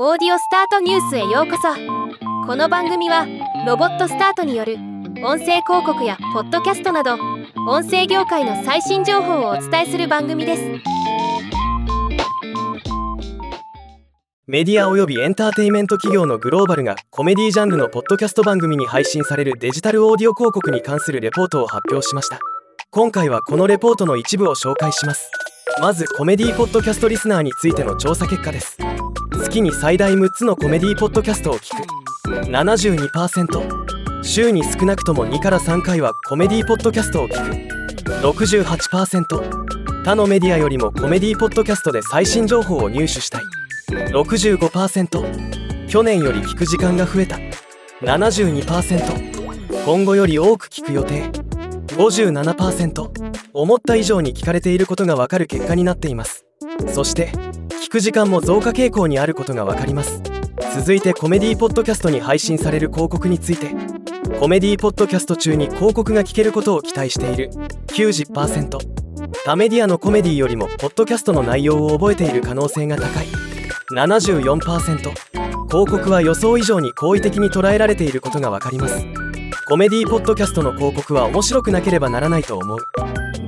オーディオスタートニュースへようこそ。この番組はロボットスタートによる音声広告やポッドキャストなど音声業界の最新情報をお伝えする番組です。メディアおよびエンターテインメント企業のグローバルがコメディジャンルのポッドキャスト番組に配信されるデジタルオーディオ広告に関するレポートを発表しました。今回はこのレポートの一部を紹介します。まずコメディポッドキャストリスナーについての調査結果です。月に最大6つのコメディポッドキャストを聞く。72%週に少なくとも2から3回はコメディポッドキャストを聞く。68%他のメディアよりもコメディポッドキャストで最新情報を入手したい。65%去年より聞く時間が増えた。72%今後より多く聞く予定。57%思った以上に聞かれていることがわかる結果になっています。そして聞く時間も増加傾向にあることがわかります。続いてコメディポッドキャストに配信される広告についてコメディポッドキャスト中に広告が聞けることを期待している。90%他メディアのコメディよりもポッドキャストの内容を覚えている可能性が高い。74%広告は予想以上に好意的に捉えられていることがわかります。コメディポッドキャストの広告は面白くなければならないと思う。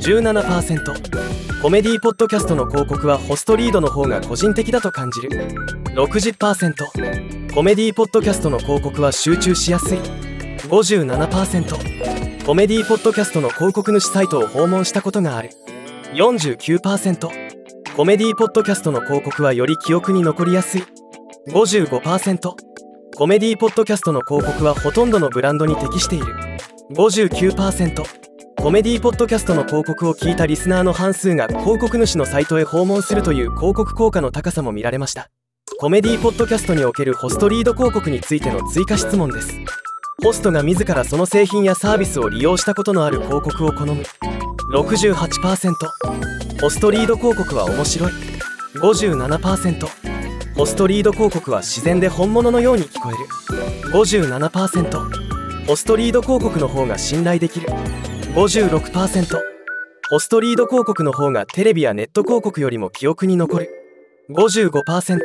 17%コメディポッドキャストの広告はホストリードの方が個人的だと感じる。60%コメディポッドキャストの広告は集中しやすい。57%コメディポッドキャストの広告主サイトを訪問したことがある。49%コメディポッドキャストの広告はより記憶に残りやすい。55%コメディポッドキャストの広告はほとんどのブランドに適している。59%コメディポッドキャストの広告を聞いたリスナーの半数が広告主のサイトへ訪問するという広告効果の高さも見られました。コメディポッドキャストにおけるホストリード広告についての追加質問です。ホストが自らその製品やサービスを利用したことのある広告を好む。68%ホストリード広告は面白い。57%ホストリード広告は自然で本物のように聞こえる。57%ホストリード広告の方が信頼できる。56%ホストリード広告の方がテレビやネット広告よりも記憶に残る。55%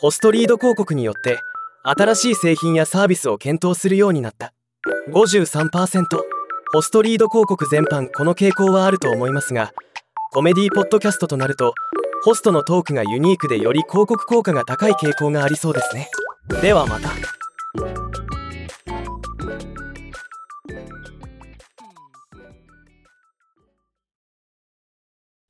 ホストリード広告によって新しい製品やサービスを検討するようになった。53%ホストリード広告全般この傾向はあると思いますがコメディーポッドキャストとなるとホストのトークがユニークでより広告効果が高い傾向がありそうですね。ではまた。